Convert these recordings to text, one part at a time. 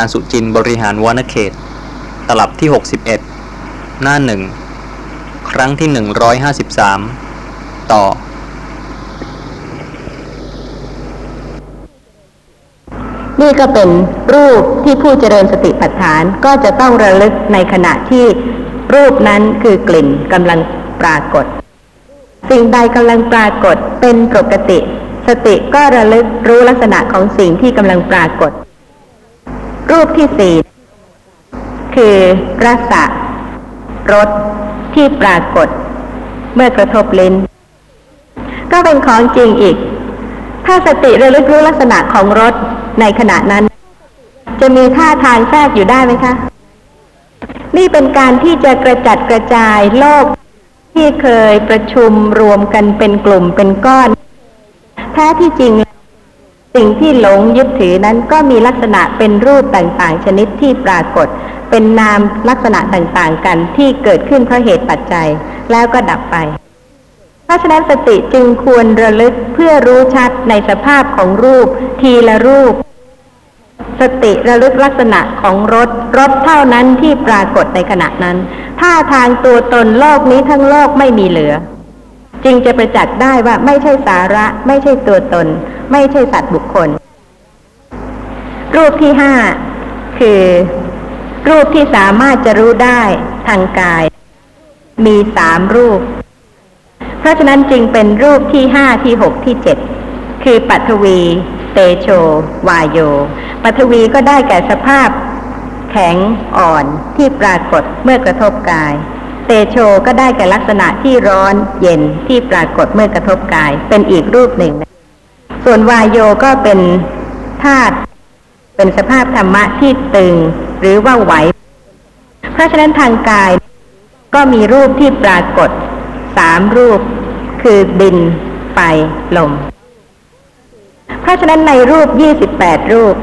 การสุจินบริหารวานเขต ตลับที่ 61 หน้าหนึ่ง ครั้งที่ 153 ต่อ นี่ก็เป็นรูปที่ผู้เจริญสติปัฏฐานก็จะต้องระลึกในขณะที่รูปนั้นคือกลิ่นกำลังปรากฏ สิ่งใดกำลังปรากฏเป็นปกติ สติก็ระลึกรู้ลักษณะของสิ่งที่กำลังปรากฏ รูปที่สี่คือรสะรสที่ปรากฏ เมื่อกระทบลิ้น ก็เป็นของจริงอีก ถ้าสติระลึกรู้ลักษณะของรสในขณะนั้น จะมีท่าทางแทรกอยู่ได้ไหมคะ นี่เป็นการที่จะกระจัดกระจายโลกที่เคยประชุมรวมกันเป็นกลุ่มเป็นก้อน แท้ที่จริง สิ่งที่หลงยึดถือนั้นก็มีลักษณะเป็นรูปต่างๆ ชนิดที่ปรากฏ เป็นนามลักษณะต่างๆกันที่เกิดขึ้นเพราะเหตุปัจจัยแล้วก็ดับไป เพราะฉะนั้นสติจึงควรระลึกเพื่อรู้ชัดในสภาพของรูป ทีละรูป สติระลึกลักษณะของรถรถเท่านั้นที่ปรากฏในขณะนั้นถ้าทางตัวตนโลกนี้ทั้งโลกไม่มีเหลือ จึงจะประจักษ์ได้ว่าไม่ใช่สาระ ไม่ใช่ตัวตน ไม่ใช่สัตว์บุคคล รูปที่ห้าคือ รูปที่สามารถจะรู้ได้ทางกาย มีสามรูป เพราะฉะนั้นจึงเป็นรูปที่ห้าที่หกที่เจ็ดคือปัทวี เตโช วายโย ปัทวีก็ได้แก่สภาพแข็งอ่อนที่ปรากฏเมื่อกระทบกาย เตโชก็ได้แก่ลักษณะที่ร้อนเย็นที่ปรากฏเมื่อกระทบกายเป็นอีกรูปหนึ่ง ส่วนวายโยก็เป็นธาตุเป็นสภาพธรรมะที่ตึงหรือว่าไหว เพราะฉะนั้นทางกายก็มีรูปที่ปรากฏสามรูป คือดินไฟลม เพราะฉะนั้นในรูปยี่สิบแปดรูป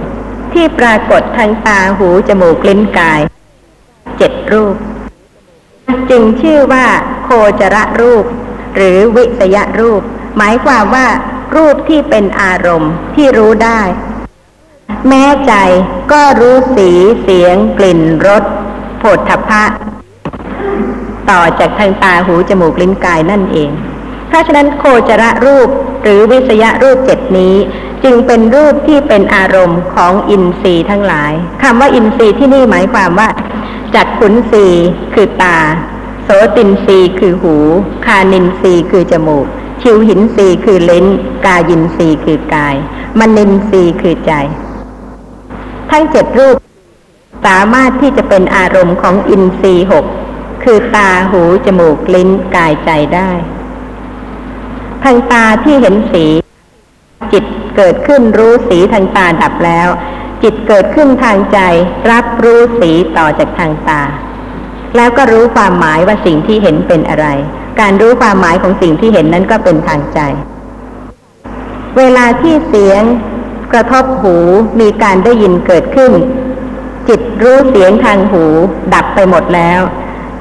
ที่ปรากฏทางตาหูจมูกลิ้นกายเจ็ดรูป จึงชื่อว่า โคจรรูป หรือวิสยรูป หมายความว่ารูปที่เป็นอารมณ์ที่รู้ได้ แม้ใจก็รู้สีเสียง กลิ่นรสผฏฐัพพะ ต่อจากทางตาหูจมูกลิ้นกายนั่นเอง เพราะฉะนั้นโคจรรูปหรือวิสยรูปเจ็ดนี้ จึงเป็นรูปที่เป็นอารมณ์ของอินทรีย์ทั้งหลายคำว่าอินทรีย์ที่นี่หมายความว่า จักขุนทรีคือตา โสตินทรีคือหู คานินทรีคือจมูก ชิวหินทรีคือเล้น กายินทรีคือกาย มนินทรีคือใจ ทั้งเจ็ดรูป สามารถที่จะเป็นอารมณ์ของอินทรีหกคือตาหูจมูกลิ้นกายใจได้ทางตาที่เห็นสี จิตเกิดขึ้นรู้สีทางตาดับแล้ว จิตเกิดขึ้นทางใจ รับรู้สีต่อจากทางตา แล้วก็รู้ความหมายว่าสิ่งที่เห็นเป็นอะไร การรู้ความหมายของสิ่งที่เห็นนั้นก็เป็นทางใจ เวลาที่เสียงกระทบหูมีการได้ยินเกิดขึ้น จิตรู้เสียงทางหู ดับไปหมดแล้ว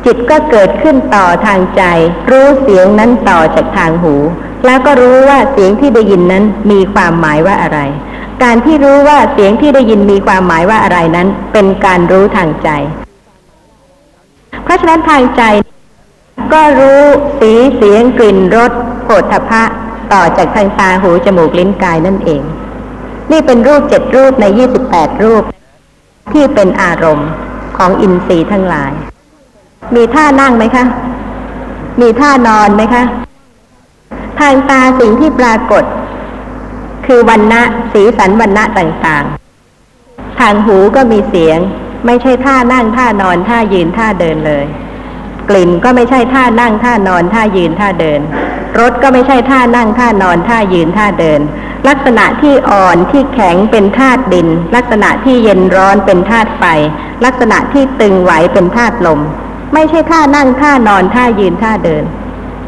จิตก็เกิดขึ้นต่อทางใจ รู้เสียงนั้นต่อจากทางหู แล้วก็รู้ว่าเสียงที่ได้ยินนั้นมีความหมายว่าอะไร การที่รู้ว่าเสียงที่ได้ยินมีความหมายว่าอะไรนั้น เป็นการรู้ทางใจ เพราะฉะนั้นทางใจ ก็รู้สีเสียงกลิ่นรสโผฏฐพะต่อจากทางตาหูจมูกลิ้นกายนั่นเอง นี่เป็นรูปเจ็ดรูปในยี่สิบแปดรูป ที่เป็นอารมณ์ของอินทรีย์ทั้งหลาย มีท่านั่งไหมคะ มีท่านอนไหมคะ ทางตาสิ่งที่ปรากฏ คือวันณะสีสันวันณะต่างๆ ทางหูก็มีเสียง ไม่ใช่ท่านั่งท่านอนท่ายืนท่าเดินเลย กลิ่นก็ไม่ใช่ท่านั่งท่านอนท่ายืนท่าเดินรสก็ไม่ใช่ท่านั่งท่านอนท่ายืนท่าเดิน ลักษณะที่อ่อนที่แข็งเป็นธาตุดิน ลักษณะที่เย็นร้อนเป็นธาตุไฟ ลักษณะที่ตึงไหวเป็นธาตุลม ไม่ใช่ท่านั่งท่านอนท่ายืนท่าเดิน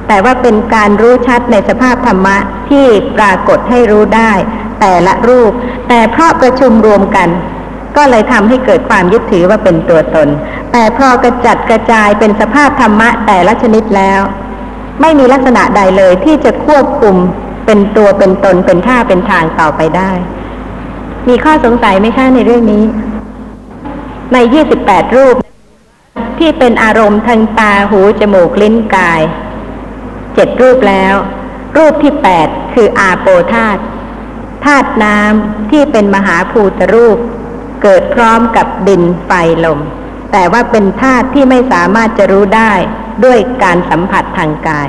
แต่ว่าเป็นการรู้ชัดในสภาพธรรมะที่ปรากฏให้รู้ได้ แต่ละรูป แต่เพราะประชุมรวมกัน ก็เลยทำให้เกิดความยึดถือว่าเป็นตัวตน แต่พอกระจัดกระจายเป็นสภาพธรรมะแต่ละชนิดแล้ว ไม่มีลักษณะใดเลยที่จะควบคุมเป็นตัวเป็นตนเป็นท่าเป็นทางต่อไปได้ มีข้อสงสัยไหมคะในเรื่องนี้ ใน28รูป ที่เป็นอารมณ์ทางตาหูจมูกลิ้นกาย เจ็ดรูปแล้ว รูปที่แปดคืออาโปธาตุธาตุน้ำที่เป็นมหาภูตรูป เกิดพร้อมกับดินไฟลม แต่ว่าเป็นธาตุที่ไม่สามารถจะรู้ได้ด้วยการสัมผัสทางกาย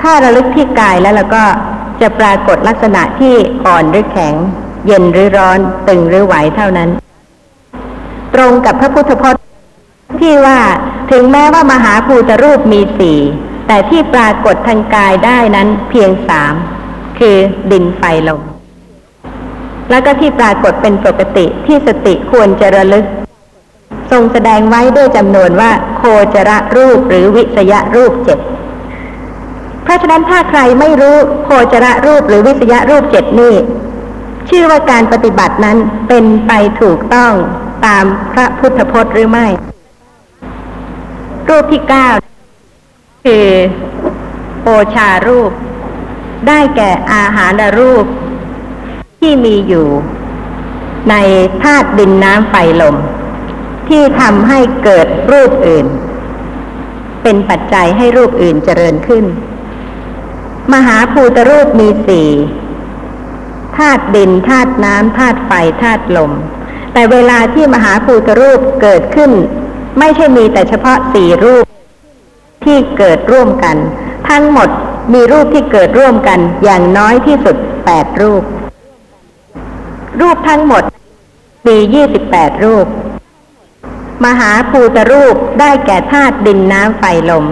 ถ้าระลึกที่กายแล้วแล้วก็จะปรากฏลักษณะที่อ่อนหรือแข็ง เย็นหรือร้อนตึงหรือไหวเท่านั้น ตรงกับพระพุทธพจน์ที่ว่าถึงแม้ว่ามหาภูตรูปมีสี่ แต่ที่ปรากฏทางกายได้นั้นเพียงสาม คือดินไฟลม แล้วก็ที่ปรากฏเป็นปกติที่สติควรจะระลึก ทรงแสดงไว้ด้วยจำนวนว่า โคจระรูปหรือวิสยรูปเจ็ดเพราะฉะนั้นถ้าใครไม่รู้โคจรรูปหรือวิสยรูปเจ็ดนี่ ชื่อว่าการปฏิบัตินั้นเป็นไปถูกต้องตามพระพุทธพจน์หรือไม่ รูปที่เก้า คือโอชารูป ได้แก่อาหารรูป ที่มีอยู่ ในธาตุดินน้ำไฟลม ที่ทำให้เกิดรูปอื่น เป็นปัจจัยให้รูปอื่นเจริญขึ้น มหาภูตรูปมีสี่ธาตุดินธาตุน้ำธาตุไฟธาตุลม แต่เวลาที่มหาภูตรูปเกิดขึ้น ไม่ใช่มีแต่เฉพาะสี่รูป ที่เกิดร่วมกัน ทั้งหมดมีรูปที่เกิดร่วมกันอย่างน้อยที่สุดแปดรูป รูปทั้งหมดมียี่สิบแปดรูป มหาภูตรูปได้แก่ธาตุดินน้ำไฟลม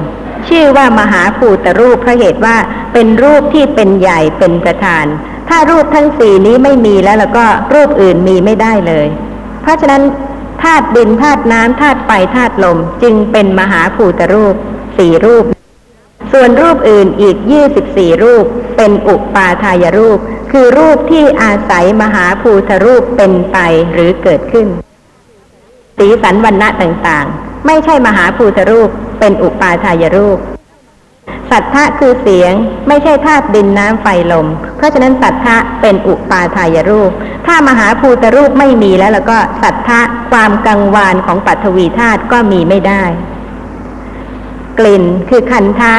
ชื่อว่ามหาภูตรูปเพราะเหตุว่าเป็นรูปที่เป็นใหญ่เป็นประธาน ถ้ารูปทั้งสี่นี้ไม่มีแล้วแล้วก็รูปอื่นมีไม่ได้เลย เพราะฉะนั้นธาตุดินธาตุน้ำธาตุไฟธาตุลม จึงเป็นมหาภูตรูป สี่รูป ส่วนรูปอื่นอีกยี่สิบสี่รูป เป็นอุปาทายรูป คือรูปที่อาศัยมหาภูตรูปเป็นไปหรือเกิดขึ้น สีสันวันณะต่างๆ ไม่ใช่มหาภูตรูป เป็นอุปาทายรูปสัทธะคือเสียงไม่ใช่ธาตุดินน้ำไฟลม เพราะฉะนั้นสัทธะเป็นอุปาทายรูป ถ้ามหาภูตรูปไม่มีแล้วแล้วก็สัทธะความกังวานของปัทวีธาตุก็มีไม่ได้ กลิ่นคือคันทะ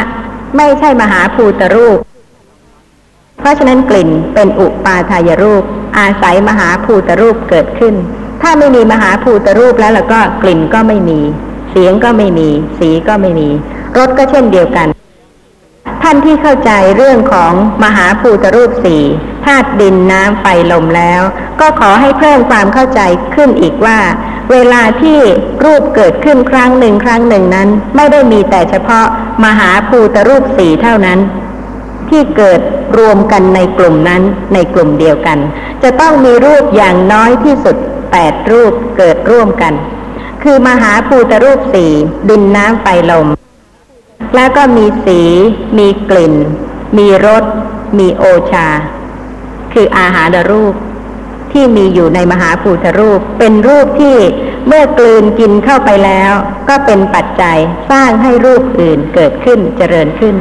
ไม่ใช่มหาภูตรูป เพราะฉะนั้นกลิ่นเป็นอุปาทายรูป อาศัยมหาภูตรูปเกิดขึ้น ถ้าไม่มีมหาภูตรูปแล้วแล้วก็กลิ่นก็ไม่มี เสียงก็ไม่มี สีก็ไม่มีรสก็เช่นเดียวกัน ท่านที่เข้าใจเรื่องของมหาภูตรูปสี่ธาตุดินน้ำไฟลมแล้ว ก็ขอให้เพิ่มความเข้าใจขึ้นอีกว่า เวลาที่รูปเกิดขึ้นครั้งหนึ่งครั้งหนึ่งนั้น ไม่ได้มีแต่เฉพาะมหาภูตรูปสี่เท่านั้น ที่เกิดรวมกันในกลุ่มนั้นในกลุ่มเดียวกัน จะต้องมีรูปอย่างน้อยที่สุดแปดรูปเกิดร่วมกัน คือมหาภูตรูปสี่ดินน้ำไฟลม แล้วก็มีสี มีกลิ่น มีรส มีโอชา คืออาหารรูปที่มีอยู่ในมหาภูตรูป เป็นรูปที่เมื่อกลืนกินเข้าไปแล้ว ก็เป็นปัจจัยสร้างให้รูปอื่นเกิดขึ้นเจริญขึ้น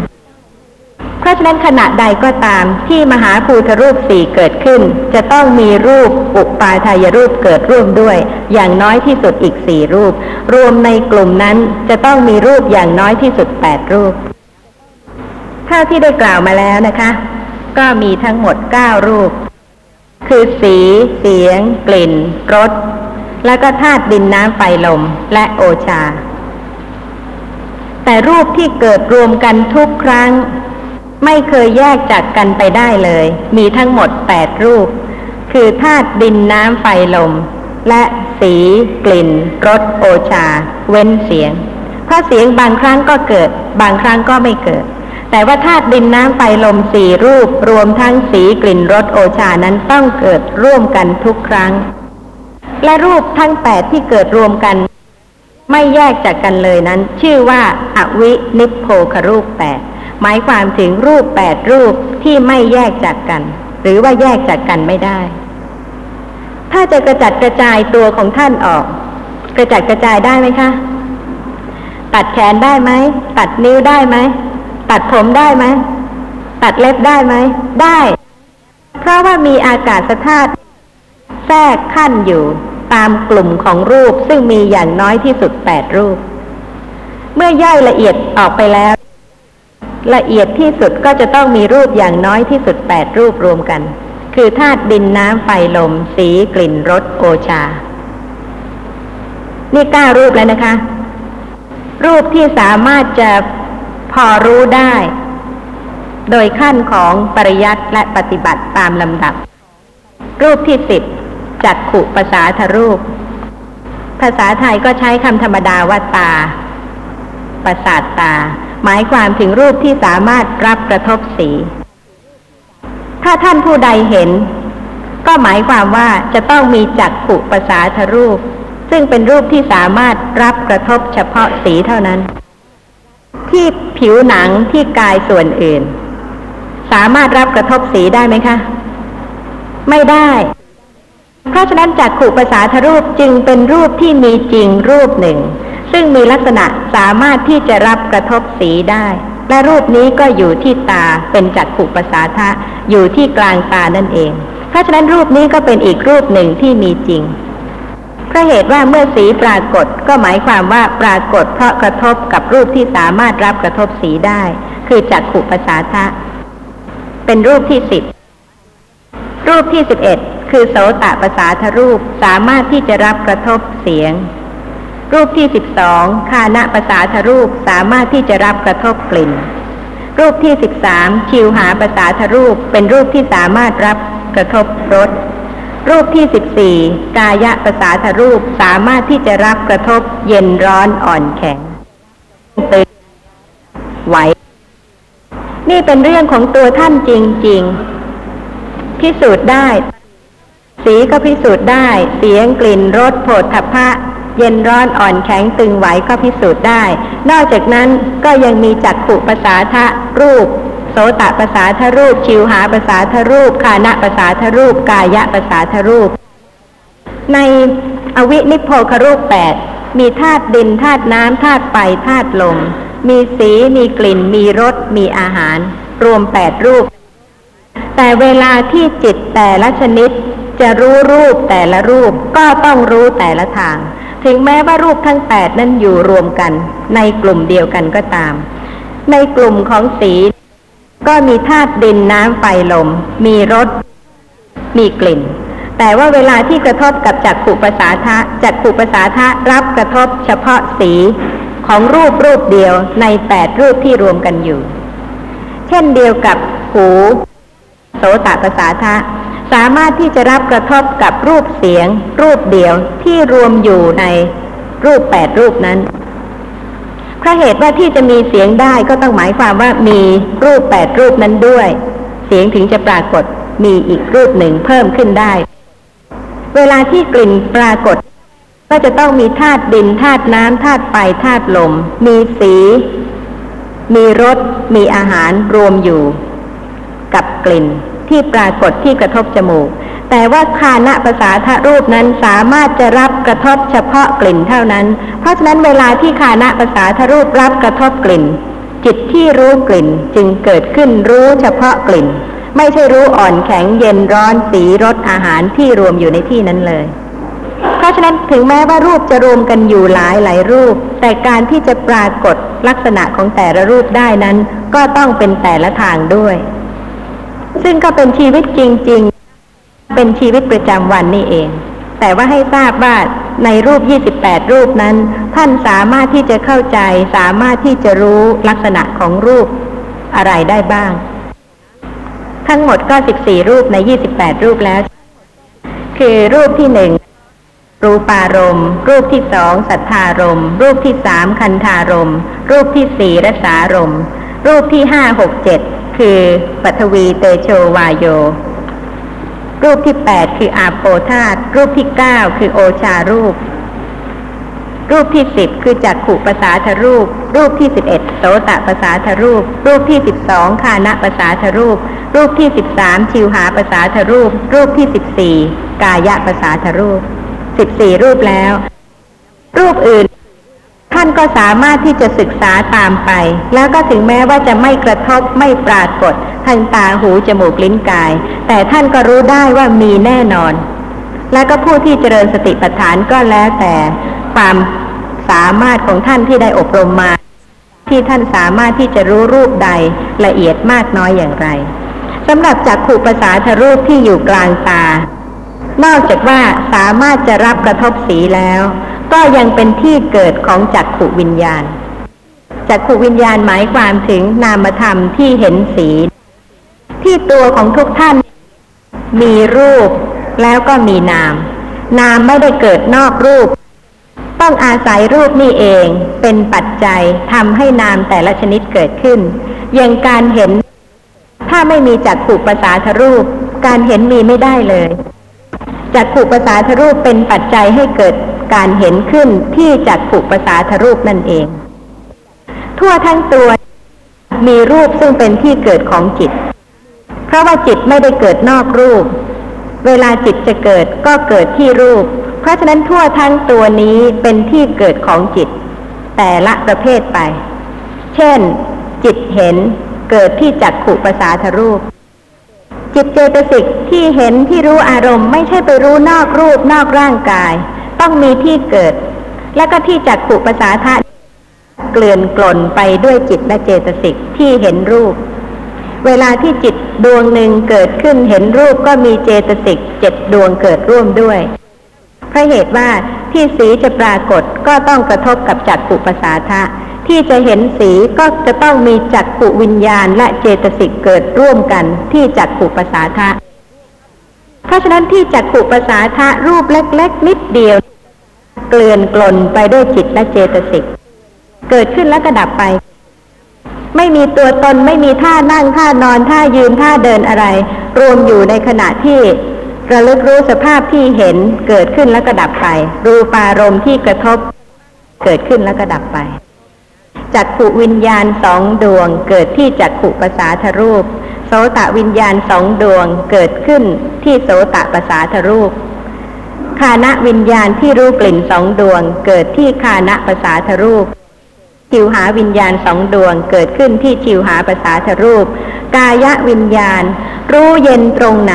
ราะฉะนั้นขณะใดก็ตามที่มหาภูตรูปสี่เกิดขึ้น จะต้องมีรูปอุปาทายรูปเกิดร่วมด้วย อย่างน้อยที่สุดอีกสี่รูป รวมในกลุ่มนั้นจะต้องมีรูปอย่างน้อยที่สุดแปดรูปเท่าที่ได้กล่าวมาแล้วนะคะ ก็มีทั้งหมดเก้ารูป คือสี เสียง กลิ่นรสแล้วก็ธาตุดินน้ำไฟลมและโอชา แต่รูปที่เกิดรวมกันทุกครั้ง ไม่เคยแยกจากกันไปได้เลย มีทั้งหมดแปดรูป คือธาตุดินน้ำไฟลม และสีกลิ่นรสโอชา เว้นเสียงพราะเสียงบางครั้งก็เกิด บางครั้งก็ไม่เกิด แต่ว่าธาตุดินน้ำไฟลมสี่รูป รวมทั้งสีกลิ่นรสโอชานั้นต้องเกิดร่วมกันทุกครั้ง และรูปทั้งแปดที่เกิดรวมกัน ไม่แยกจากกันเลยนั้น ชื่อว่าอวินิพโพครูปแปด หมายความถึงรูปแปดรูปที่ไม่แยกจากกัน หรือว่าแยกจากกันไม่ได้ ถ้าจะกระจัดกระจายตัวของท่านออก กระจัดกระจายได้ไหมคะ ตัดแขนได้ไหม ตัดนิ้วได้ไหม ตัดผมได้ไหม ตัดเล็บได้ไหม ได้ เพราะว่ามีอากาศธาตุแทรกขั้นอยู่ตามกลุ่มของรูปซึ่งมีอย่างน้อยที่สุดแปดรูป เมื่อย่อยละเอียดออกไปแล้ว ละเอียดที่สุดก็จะต้องมีรูปอย่างน้อยที่สุดแปดรูปรวมกัน คือธาตุดินน้ำไฟลม สีกลิ่นรสโอชา นี่เก้ารูปแล้วนะคะ รูปที่สามารถจะพอรู้ได้ โดยขั้นของปริยัติและปฏิบัติตามลำดับ รูปที่สิบจักขุภาษาทรูป ภาษาไทยก็ใช้คำธรรมดาว่าตา ประสาทตา หมายความถึงรูปที่สามารถรับกระทบสี ถ้าท่านผู้ใดเห็น ก็หมายความว่าจะต้องมีจักขุภาษาทรูป ซึ่งเป็นรูปที่สามารถรับกระทบเฉพาะสีเท่านั้น ที่ผิวหนังที่กายส่วนอื่น สามารถรับกระทบสีได้ไหมคะ ไม่ได้ เพราะฉะนั้นจักขุภาษาทรูปจึงเป็นรูปที่มีจริงรูปหนึ่ง ซึ่งมีลักษณะสามารถที่จะรับกระทบสีได้ และรูปนี้ก็อยู่ที่ตาเป็นจักขุภาษาทะอยู่ที่กลางตานั่นเอง เพราะฉะนั้นรูปนี้ก็เป็นอีกรูปหนึ่งที่มีจริงเพราะเหตุว่าเมื่อสีปรากฏก็หมายความว่าปรากฏเพราะกระทบกับรูปที่สามารถรับกระทบสีได้ คือจักขุภาษาทะ เป็นรูปที่สิบรูปที่สิบเอ็ดคือโสตปสาทรูปสามารถที่จะรับกระทบเสียง รูปที่สิบสองคานะประสาทรูปสามารถที่จะรับกระทบกลิ่น รูปที่สิบสามชิวหาประสาทรูปเป็นรูปที่สามารถรับกระทบรสรูปที่สิบสี่กายะประสาทรูปสามารถที่จะรับกระทบเย็นร้อนอ่อนแข็งตึงไหว นี่เป็นเรื่องของตัวท่านจริง ๆ พิสูจน์ได้ สีก็พิสูจน์ได้ เสียงกลิ่นรสโผฏฐัพพะ เย็นร้อนอ่อนแข็งตึงไหวก็พิสูจน์ได้ นอกจากนั้นก็ยังมีจักขุภาษาทะรูป โสตภาษาทรูป ชิวหาภาษาทรูป คานะภาษาทรูป กายะภาษาทรูป ในอวินิพโพครูปแปดมีธาตุดินธาตุน้ำธาตุไฟธาตุลม มีสีมีกลิ่น มีรส มีอาหาร รวมแปดรูป แต่เวลาที่จิตแต่ละชนิดจะรู้รูปแต่ละรูปก็ต้องรู้แต่ละทาง ถึงแม้ว่ารูปทั้งแปดนั้นอยู่รวมกัน ในกลุ่มเดียวกันก็ตาม ในกลุ่มของสี ก็มีธาตุดินน้ำไฟลม มีรส มีกลิ่น แต่ว่าเวลาที่กระทบกับจักขุประสาทะจักขุประสาทะรับกระทบเฉพาะสีของรูปรูปเดียวในแปดรูปที่รวมกันอยู่ เช่นเดียวกับหู โสตประสาทะ สามารถที่จะรับกระทบกับรูปเสียง รูปเดียวที่รวมอยู่ในรูปแปดรูปนั้นเพราะเหตุว่าที่จะมีเสียงได้ก็ต้องหมายความว่ามีรูปแปดรูปนั้นด้วย เสียงถึงจะปรากฏมีอีกรูปหนึ่งเพิ่มขึ้นได้ เวลาที่กลิ่นปรากฏ ก็จะต้องมีธาตุดินธาตุน้ำธาตุไฟธาตุลม มีสี มีรสมีอาหารรวมอยู่ กับกลิ่น ที่ปรากฏที่กระทบจมูก แต่ว่าคานะภาษาทะรูปนั้นสามารถจะรับกระทบเฉพาะกลิ่นเท่านั้น เพราะฉะนั้นเวลาที่คานะภาษาทะรูปรับกระทบกลิ่น จิตที่รู้กลิ่นจึงเกิดขึ้นรู้เฉพาะกลิ่น ไม่ใช่รู้อ่อนแข็งเย็นร้อนสีรสอาหารที่รวมอยู่ในที่นั้นเลยเพราะฉะนั้นถึงแม้ว่ารูปจะรวมกันอยู่หลายหลายรูป แต่การที่จะปรากฏลักษณะของแต่ละรูปได้นั้น ก็ต้องเป็นแต่ละทางด้วย ซึ่งก็เป็นชีวิตจริง ๆ เป็นชีวิตประจำวันนี่เอง แต่ว่าให้ทราบว่าในรูป 28 รูปนั้น ท่านสามารถที่จะเข้าใจ สามารถที่จะรู้ลักษณะของรูปอะไรได้บ้าง ทั้งหมดก็ 14 รูปใน 28 รูปแล้ว คือรูปที่หนึ่งรูปารมณ์ รูปที่สองสัทธารมณ์ รูปที่สามคันธารมณ์ รูปที่สี่รสารมณ์ รูปที่ห้าหกเจ็ด คือปัทวีเตโชวายโย รูปที่แปดคืออาโปธาตรูปที่เก้าคือโอชารูป รูปที่สิบคือจักขุปสาทรูป รูปที่สิบเอ็ดโสตปสาทรูป รูปที่สิบสองคานะปสาทรูป รูปที่สิบสามชิวหาปสาทรูป รูปที่สิบสี่กายะปสาทรูปสิบสี่รูปแล้ว รูปอื่น ท่านก็สามารถที่จะศึกษาตามไป แล้วก็ถึงแม้ว่าจะไม่กระทบไม่ปรากฏทางตาหูจมูกลิ้นกาย แต่ท่านก็รู้ได้ว่ามีแน่นอน และก็ผู้ที่เจริญสติปัฏฐานก็แล้วแต่ความสามารถของท่านที่ได้อบรมมา ที่ท่านสามารถที่จะรู้รูปใดละเอียดมากน้อยอย่างไรสำหรับจักขุประสาทรูปที่อยู่กลางตา นอกจากว่าสามารถจะรับกระทบสีแล้ว ก็ยังเป็นที่เกิดของจักขุวิญญาณ จักขุวิญญาณหมายความถึงนามธรรมที่เห็นสี ที่ตัวของทุกท่าน มีรูปแล้วก็มีนาม นามไม่ได้เกิดนอกรูป ต้องอาศัยรูปนี่เองเป็นปัจจัยทำให้นามแต่ละชนิดเกิดขึ้น อย่างการเห็น ถ้าไม่มีจักขุประสาทรูป การเห็นมีไม่ได้เลยจักขุประสาทรูปเป็นปัจจัยให้เกิด การเห็นขึ้นที่จักขุประสาทรูปนั่นเอง ทั่วทั้งตัวมีรูปซึ่งเป็นที่เกิดของจิต เพราะว่าจิตไม่ได้เกิดนอกรูป เวลาจิตจะเกิดก็เกิดที่รูป เพราะฉะนั้นทั่วทั้งตัวนี้เป็นที่เกิดของจิต แต่ละประเภทไป เช่น จิตเห็นเกิดที่จักขุประสาทรูป จิตเจตสิกที่เห็นที่รู้อารมณ์ไม่ใช่ไปรู้นอกรูปนอกร่างกาย ต้องมีที่เกิด และก็ที่จักขุประสาทะเกลื่อนกล่นไปด้วยจิตและเจตสิกที่เห็นรูป เวลาที่จิตดวงหนึ่งเกิดขึ้นเห็นรูปก็มีเจตสิกเจ็ดดวงเกิดร่วมด้วยเพราะเหตุว่าที่สีจะปรากฏก็ต้องกระทบกับจักขุประสาทะที่จะเห็นสีก็จะต้องมีจักขุวิญญาณและเจตสิกเกิดร่วมกันที่จักขุประสาทะเพราะฉะนั้นที่จักขุประสาทะรูปเล็ก ๆ นิดเดียว เกลื่อนกลนไปด้วยจิตและเจตสิก เกิดขึ้นแล้วก็ดับไป ไม่มีตัวตนไม่มีท่านั่งท่านอนท่ายืนท่าเดินอะไร รวมอยู่ในขณะที่ระลึกรู้สภาพที่เห็นเกิดขึ้นแล้วก็ดับไป รูปารมณ์ที่กระทบ เกิดขึ้นแล้วก็ดับไปจักขุวิญญาณสองดวง เกิดที่จักขุประสาทรูป โสตะวิญญาณสองดวงเกิดขึ้นที่โสตะประสาทรูป คานะวิญญาณที่รู้กลิ่นสองดวง เกิดที่คานะประสาทรูปชิวหาวิญญาณสองดวงเกิดขึ้นที่ชิวหาประสาทรูป กายวิญญาณ รู้เย็นตรงไหน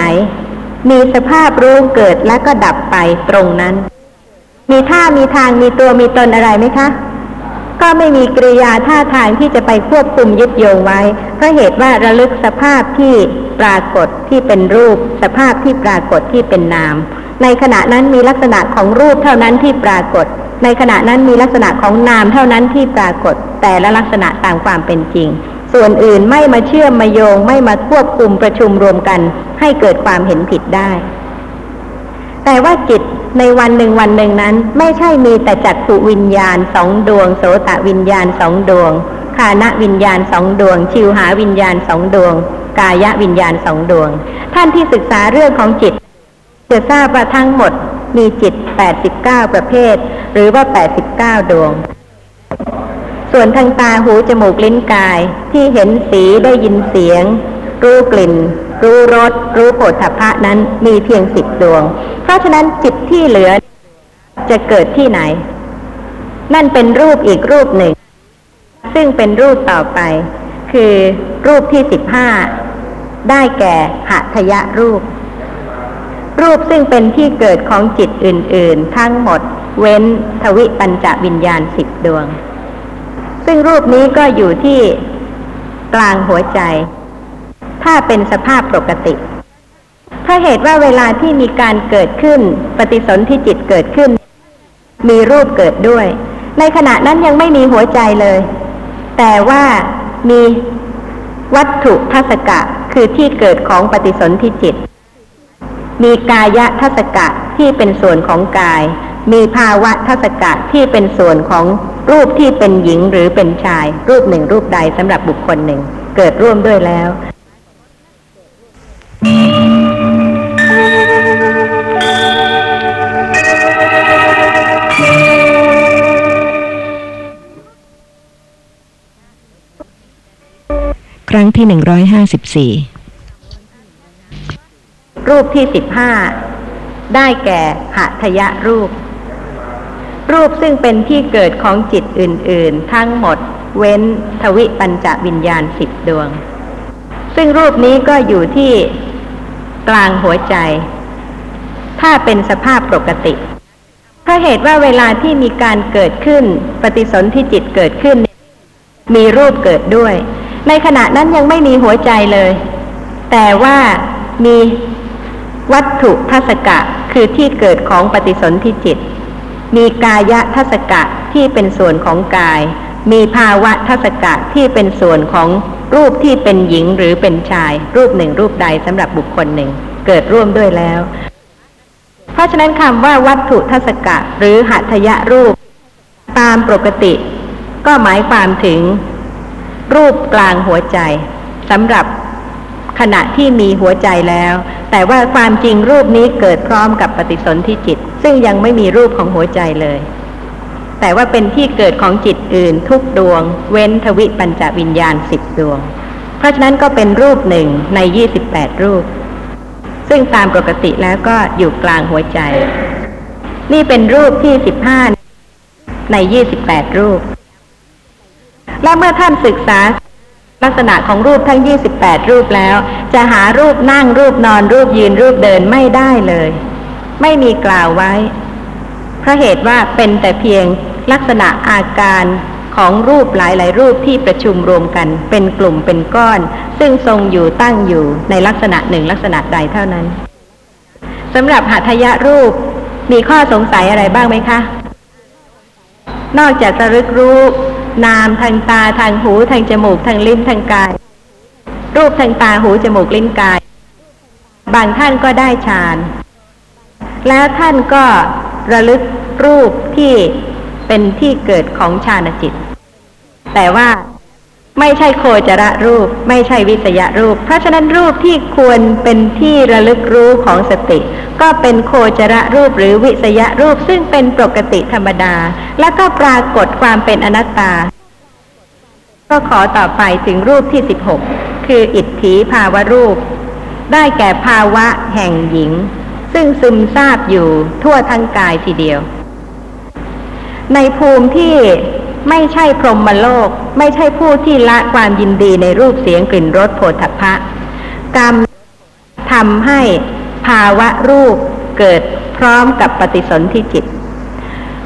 มีสภาพรู้เกิดและก็ดับไปตรงนั้น มีท่ามีทางมีตัวมีตนอะไรไหมคะก็ไม่มีกริยาท่าทางที่จะไปควบคุมยึดโยงไว้เพราะเหตุว่าระลึกสภาพที่ปรากฏที่เป็นรูป สภาพที่ปรากฏที่เป็นนาม ในขณะนั้นมีลักษณะของรูปเท่านั้นที่ปรากฏ ในขณะนั้นมีลักษณะของนามเท่านั้นที่ปรากฏ แต่ละลักษณะตามความเป็นจริง ส่วนอื่นไม่มาเชื่อมมาโยง ไม่มาควบคุมประชุมรวมกัน ให้เกิดความเห็นผิดได้ แต่ว่าจิตในวันหนึ่งวันหนึ่งนั้น ไม่ใช่มีแต่จักขุวิญญาณสองดวง โสตวิญญาณสองดวงคานะวิญญาณสองดวง ชิวหาวิญญาณสองดวง กายวิญญาณสองดวง ท่านที่ศึกษาเรื่องของจิต จะทราบว่าทั้งหมดมีจิต 89 ประเภท หรือว่า 89 ดวง ส่วนทางตาหูจมูกลิ้นกายที่เห็นสีได้ยินเสียง รู้กลิ่น รู้รส รู้โผฏฐัพพะนั้นมีเพียงสิบดวง เพราะฉะนั้นจิตที่เหลือจะเกิดที่ไหน นั่นเป็นรูปอีกรูปหนึ่ง ซึ่งเป็นรูปต่อไป คือรูปที่สิบห้าได้แก่หัตถยะรูป รูปซึ่งเป็นที่เกิดของจิตอื่น ๆ ทั้งหมด เว้นทวิปัญจวิญญาณสิบดวง ซึ่งรูปนี้ก็อยู่ที่กลางหัวใจ ถ้าเป็นสภาพปกติถ้าเหตุว่าเวลาที่มีการเกิดขึ้น ปฏิสนธิจิตเกิดขึ้น มีรูปเกิดด้วย ในขณะนั้นยังไม่มีหัวใจเลย แต่ว่ามีวัตถุทัศกะคือที่เกิดของปฏิสนธิจิต มีกายะทัศกะที่เป็นส่วนของกาย มีภาวะทัศกะที่เป็นส่วนของรูปที่เป็นหญิงหรือเป็นชาย รูปหนึ่งรูปใดสำหรับบุคคลหนึ่ง เกิดร่วมด้วยแล้ว ครั้งที่หนึ่งร้อยห้าสิบสี่ รูปที่สิบห้าได้แก่หัตยะรูป รูปซึ่งเป็นที่เกิดของจิตอื่น ๆ ทั้งหมด เว้นทวิปัญจวิญญาณสิบดวง ซึ่งรูปนี้ก็อยู่ที่กลางหัวใจ ถ้าเป็นสภาพปกติเพราะเหตุว่าเวลาที่มีการเกิดขึ้น ปฏิสนธิจิตเกิดขึ้น มีรูปเกิดด้วย ในขณะนั้นยังไม่มีหัวใจเลย แต่ว่ามี วัตถุทัศกะคือที่เกิดของปฏิสนธิจิต มีกายะทัศกะที่เป็นส่วนของกาย มีภาวะทัศกะที่เป็นส่วนของรูปที่เป็นหญิงหรือเป็นชาย รูปหนึ่งรูปใดสำหรับบุคคลหนึ่ง เกิดร่วมด้วยแล้ว เพราะฉะนั้นคำว่าวัตถุทัศกะหรือหัตถยรูป ตามปกติ ก็หมายความถึง รูปกลางหัวใจสำหรับ ขณะที่มีหัวใจแล้ว แต่ว่าความจริงรูปนี้เกิดพร้อมกับปฏิสนธิจิต ซึ่งยังไม่มีรูปของหัวใจเลย แต่ว่าเป็นที่เกิดของจิตอื่นทุกดวง เว้นทวิปัญจวิญญาณสิบดวง เพราะฉะนั้นก็เป็นรูปหนึ่งในยี่สิบแปดรูป ซึ่งตามปกติแล้วก็อยู่กลางหัวใจ นี่เป็นรูปที่สิบห้าในยี่สิบแปดรูป และเมื่อท่านศึกษา ลักษณะของรูปทั้ง 28 รูปแล้ว จะหารูปนั่งรูปนอนรูปยืนรูปเดินไม่ได้เลย ไม่มีกล่าวไว้ เพราะเหตุว่าเป็นแต่เพียงลักษณะอาการของรูปหลาย ๆ รูปที่ประชุมรวมกัน เป็นกลุ่มเป็นก้อน ซึ่งทรงอยู่ตั้งอยู่ในลักษณะหนึ่งลักษณะใดเท่านั้นสำหรับหัตถยรูปมีข้อสงสัยอะไรบ้างไหมคะ นอกจากระลึกรู้ นามทางตาทางหูทางจมูกทางลิ้นทางกาย รูปทางตาหูจมูกลิ้นกาย บางท่านก็ได้ฌาน แล้วท่านก็ระลึกรูปที่เป็นที่เกิดของฌานจิต แต่ว่า ไม่ใช่โคจรรูป ไม่ใช่วิสยรูป เพราะฉะนั้นรูปที่ควรเป็นที่ระลึกรู้ของสติ ก็เป็นโคจรรูปหรือวิสยรูปซึ่งเป็นปกติธรรมดา และก็ปรากฏความเป็นอนัตตา ก็ขอต่อไปถึงรูปที่สิบหกคืออิทธิภาวรูป ได้แก่ภาวะแห่งหญิง ซึ่งซึมซาบอยู่ทั่วทั้งกายทีเดียว ในภูมิที่ ไม่ใช่พรหมโลก ไม่ใช่ผู้ที่ละความยินดีในรูปเสียงกลิ่นรสโผฏฐัพพะกรรมทำให้ภาวะรูปเกิดพร้อมกับปฏิสนธิจิต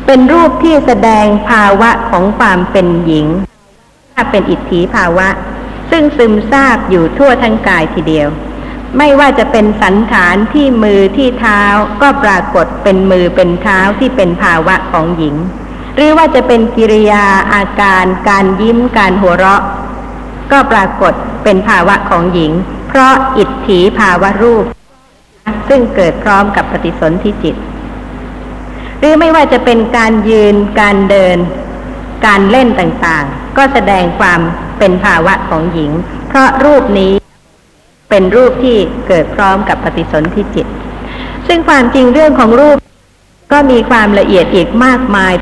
เป็นรูปที่แสดงภาวะของความเป็นหญิงถ้าเป็นอิทธิภาวะ ซึ่งซึมซาบอยู่ทั่วทั้งกายทีเดียว ไม่ว่าจะเป็นสันฐานที่มือที่เท้าก็ปรากฏเป็นมือเป็นเท้าที่เป็นภาวะของหญิง หรือว่าจะเป็นกิริยาอาการการยิ้มการหัวเราะ ก็ปรากฏเป็นภาวะของหญิง เพราะอิทธิภาวะรูป ซึ่งเกิดพร้อมกับปฏิสนธิจิต หรือไม่ว่าจะเป็นการยืนการเดิน การเล่นต่างๆ ก็แสดงความเป็นภาวะของหญิง เพราะรูปนี้เป็นรูปที่เกิดพร้อมกับปฏิสนธิจิต ซึ่งความจริงเรื่องของรูปก็มีความละเอียดอีกมากมาย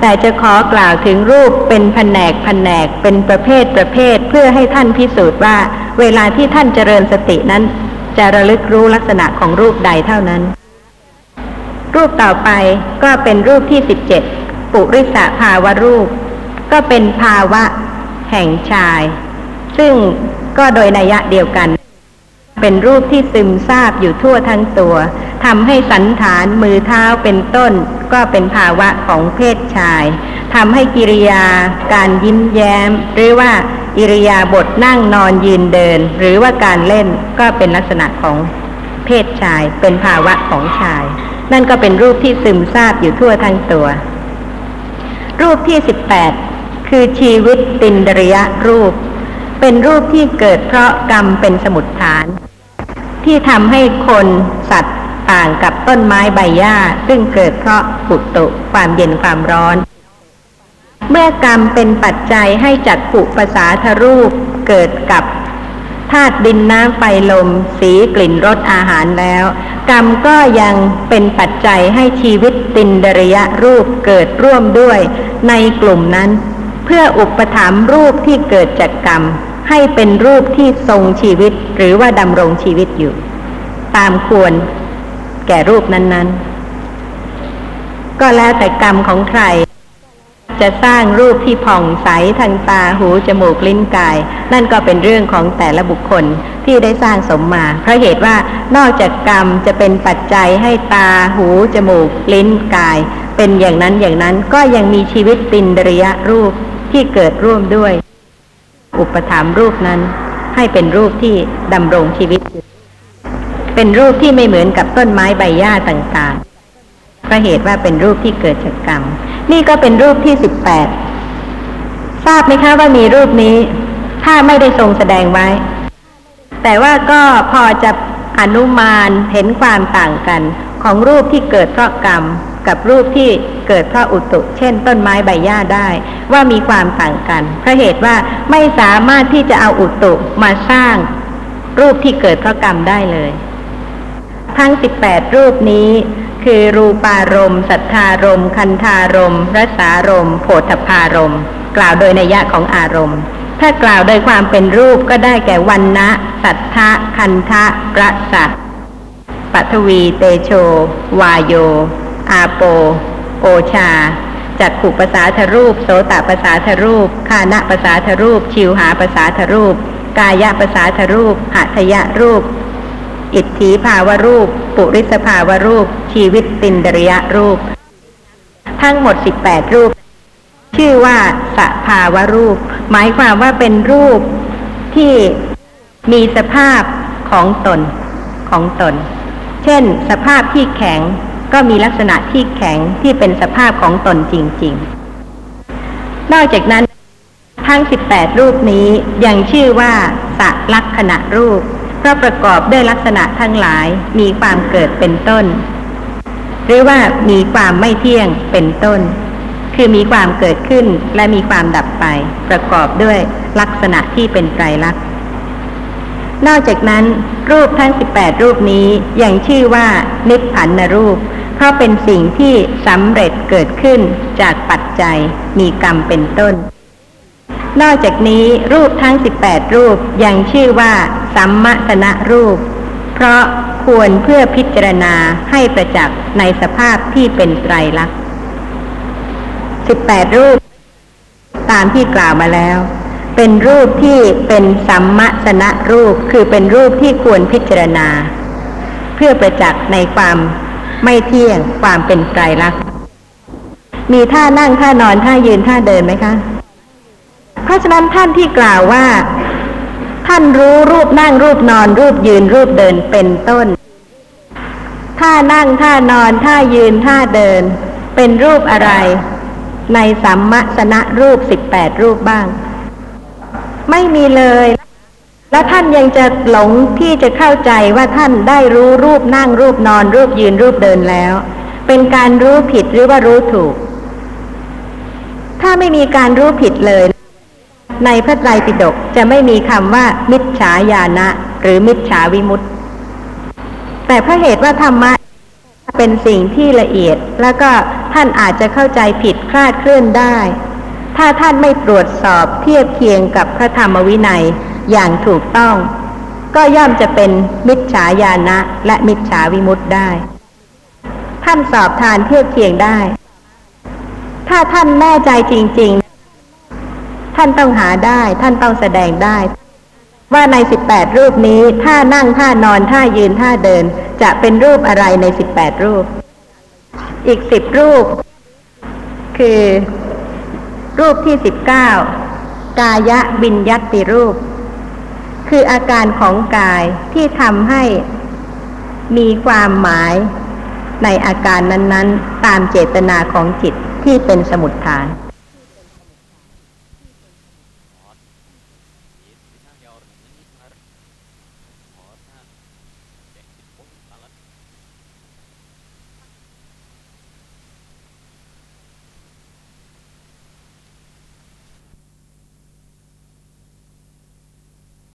แต่จะขอกล่าวถึงรูปเป็นแผนกแผนกเป็นประเภทประเภทเพื่อให้ท่านพิสูจน์ว่า เวลาที่ท่านเจริญสตินั้น จะระลึกรู้ลักษณะของรูปใดเท่านั้น รูปต่อไปก็เป็นรูปที่สิบเจ็ดปุริสภาวะรูป ก็เป็นภาวะแห่งชาย ซึ่งก็โดยนัยะเดียวกัน เป็นรูปที่ซึมซาบอยู่ทั่วทั้งตัวทำให้สันฐานมือเท้าเป็นต้น ก็เป็นภาวะของเพศชายทำให้กิริยา การยิ้มแย้ม หรือว่ากิริยาบทนั่งนอนยืนเดิน หรือว่าการเล่นก็เป็นลักษณะของเพศชาย เป็นภาวะของชาย นั่นก็เป็นรูปที่ซึมซาบอยู่ทั่วทั้งตัว รูปที่สิบแปดคือชีวิตตินดริยรูป เป็นรูปที่เกิดเพราะกรรมเป็นสมุดฐาน ที่ทำให้คนสัตว์ต่างกับต้นไม้ใบหญ้า ซึ่งเกิดเพราะปุตุความเย็นความร้อน เมื่อกรรมเป็นปัจจัยให้จักปุภาษาทรูปเกิดกับธาตุดินน้ำไฟลม สีกลิ่นรสอาหารแล้ว กรรมก็ยังเป็นปัจจัยให้ชีวิตตินดริยรูปเกิดร่วมด้วยในกลุ่มนั้น เพื่ออุปถัมภ์รูปที่เกิดจากกรรม ให้เป็นรูปที่ทรงชีวิตหรือว่าดำรงชีวิตอยู่ ตามควรแก่รูปนั้น ๆ ก็แล้วแต่กรรมของใคร จะสร้างรูปที่ผ่องใสทางตาหูจมูกลิ้นกาย นั่นก็เป็นเรื่องของแต่ละบุคคลที่ได้สร้างสมมา เพราะเหตุว่านอกจากกรรมจะเป็นปัจจัยให้ตาหูจมูกลิ้นกาย เป็นอย่างนั้นอย่างนั้นก็ยังมีชีวิตตินดริยรูปที่เกิดร่วมด้วย อุปถัมภ์รูปนั้น ให้เป็นรูปที่ดำรงชีวิต เป็นรูปที่ไม่เหมือนกับต้นไม้ใบหญ้าต่างๆเพราะเหตุว่าเป็นรูปที่เกิดจากกรรม นี่ก็เป็นรูปที่สิบแปดทราบไหมคะว่ามีรูปนี้ ถ้าไม่ได้ทรงแสดงไว้ แต่ว่าก็พอจะอนุมานเห็นความต่างกันของรูปที่เกิดเพราะกรรม กับรูปที่เกิดเพราะอุตุ เช่น ต้นไม้ใบหญ้าได้ ว่ามีความต่างกันเพราะเหตุว่าไม่สามารถที่จะเอาอุตุมาสร้าง รูปที่เกิดเพราะกรรมได้เลย ทั้ง18รูปนี้ คือรูปารมณ์สัทธารมณ์คันธารมณ์รสารมณ์โผฏฐารมณ์กล่าวโดยนัยยะของอารมณ์ถ้ากล่าวโดยความเป็นรูปก็ได้แก่วันนะ สัทธะคันทะรสะปัทวี เตโช วายโยาโป โอชา จักขุปสาทรูป โสตปสาทรูป คานะปสาทรูป ชิวหาปสาทรูป กายะปสาทรูปหัตยะรูป อิทธิภาวรูป ปุริสภาวรูป ชีวิตตินดริยรูป ทั้งหมด18รูป ชื่อว่าสภาวรูป หมายความว่าเป็นรูปที่มีสภาพของตนของตน เช่น สภาพที่แข็ง ก็มีลักษณะที่แข็งที่เป็นสภาพของตนจริง ๆ นอกจากนั้น ทั้ง 18 รูปนี้ยังชื่อว่าสัลักษณะรูป เพราะประกอบด้วยลักษณะทั้งหลายมีความเกิดเป็นต้น หรือว่ามีความไม่เที่ยงเป็นต้น คือมีความเกิดขึ้นและมีความดับไป ประกอบด้วยลักษณะที่เป็นไตรลักษณ์นอกจากนั้นรูปทั้ง 18 รูปนี้ยังชื่อว่านิพพันนรูป เพราะเป็นสิ่งที่สำเร็จเกิดขึ้นจากปัจจัยมีกรรมเป็นต้น นอกจากนี้รูปทั้ง 18 รูปยังชื่อว่าสัมมสนรูป เพราะควรเพื่อพิจารณาให้ประจักษ์ในสภาพที่เป็นไตรลักษณ์ 18 รูป ตามที่กล่าวมาแล้วเป็นรูปที่เป็นสัมมสนรูปคือเป็นรูปที่ควรพิจารณา เพื่อประจักษ์ในความ ไม่เที่ยงความเป็นไตรลักษณ์มีท่านั่งท่านอนท่ายืนท่าเดินไหมคะ เพราะฉะนั้นท่านที่กล่าวว่า ท่านรู้รูปนั่งรูปนอนรูปยืนรูปเดินเป็นต้น ท่านั่งท่านอนท่ายืนท่าเดิน เป็นรูปอะไร ในสัมมสนรูปสิบแปดรูปบ้าง ไม่มีเลย และท่านยังจะหลงที่จะเข้าใจว่าท่านได้รู้รูปนั่งรูปนอนรูปยืนรูปเดินแล้ว เป็นการรู้ผิดหรือว่ารู้ถูก ถ้าไม่มีการรู้ผิดเลย ในพระไตรปิฎกจะไม่มีคำว่า มิจฉาญาณะ หรือมิจฉาวิมุตติ แต่เพราะเหตุว่าธรรมะเป็นสิ่งที่ละเอียด แล้วก็ท่านอาจจะเข้าใจผิดคลาดเคลื่อนได้ ถ้าท่านไม่ตรวจสอบเทียบเคียงกับพระธรรมวินัย อย่างถูกต้อง ก็ย่อมจะเป็นมิจฉาญาณะและมิจฉาวิมุตติได้ ท่านสอบทานเทียบเคียงได้ ถ้าท่านแน่ใจจริง ๆ ท่านต้องหาได้ ท่านต้องแสดงได้ ว่าในสิบแปดรูปนี้ท่านั่งท่านอนท่ายืนท่าเดิน จะเป็นรูปอะไรในสิบแปดรูป อีกสิบรูป คือรูปที่สิบเก้ากายะบินยัตติรูป คืออาการของกายที่ทำให้มีความหมายในอาการนั้น ๆ ตามเจตนาของจิตที่เป็นสมุดฐาน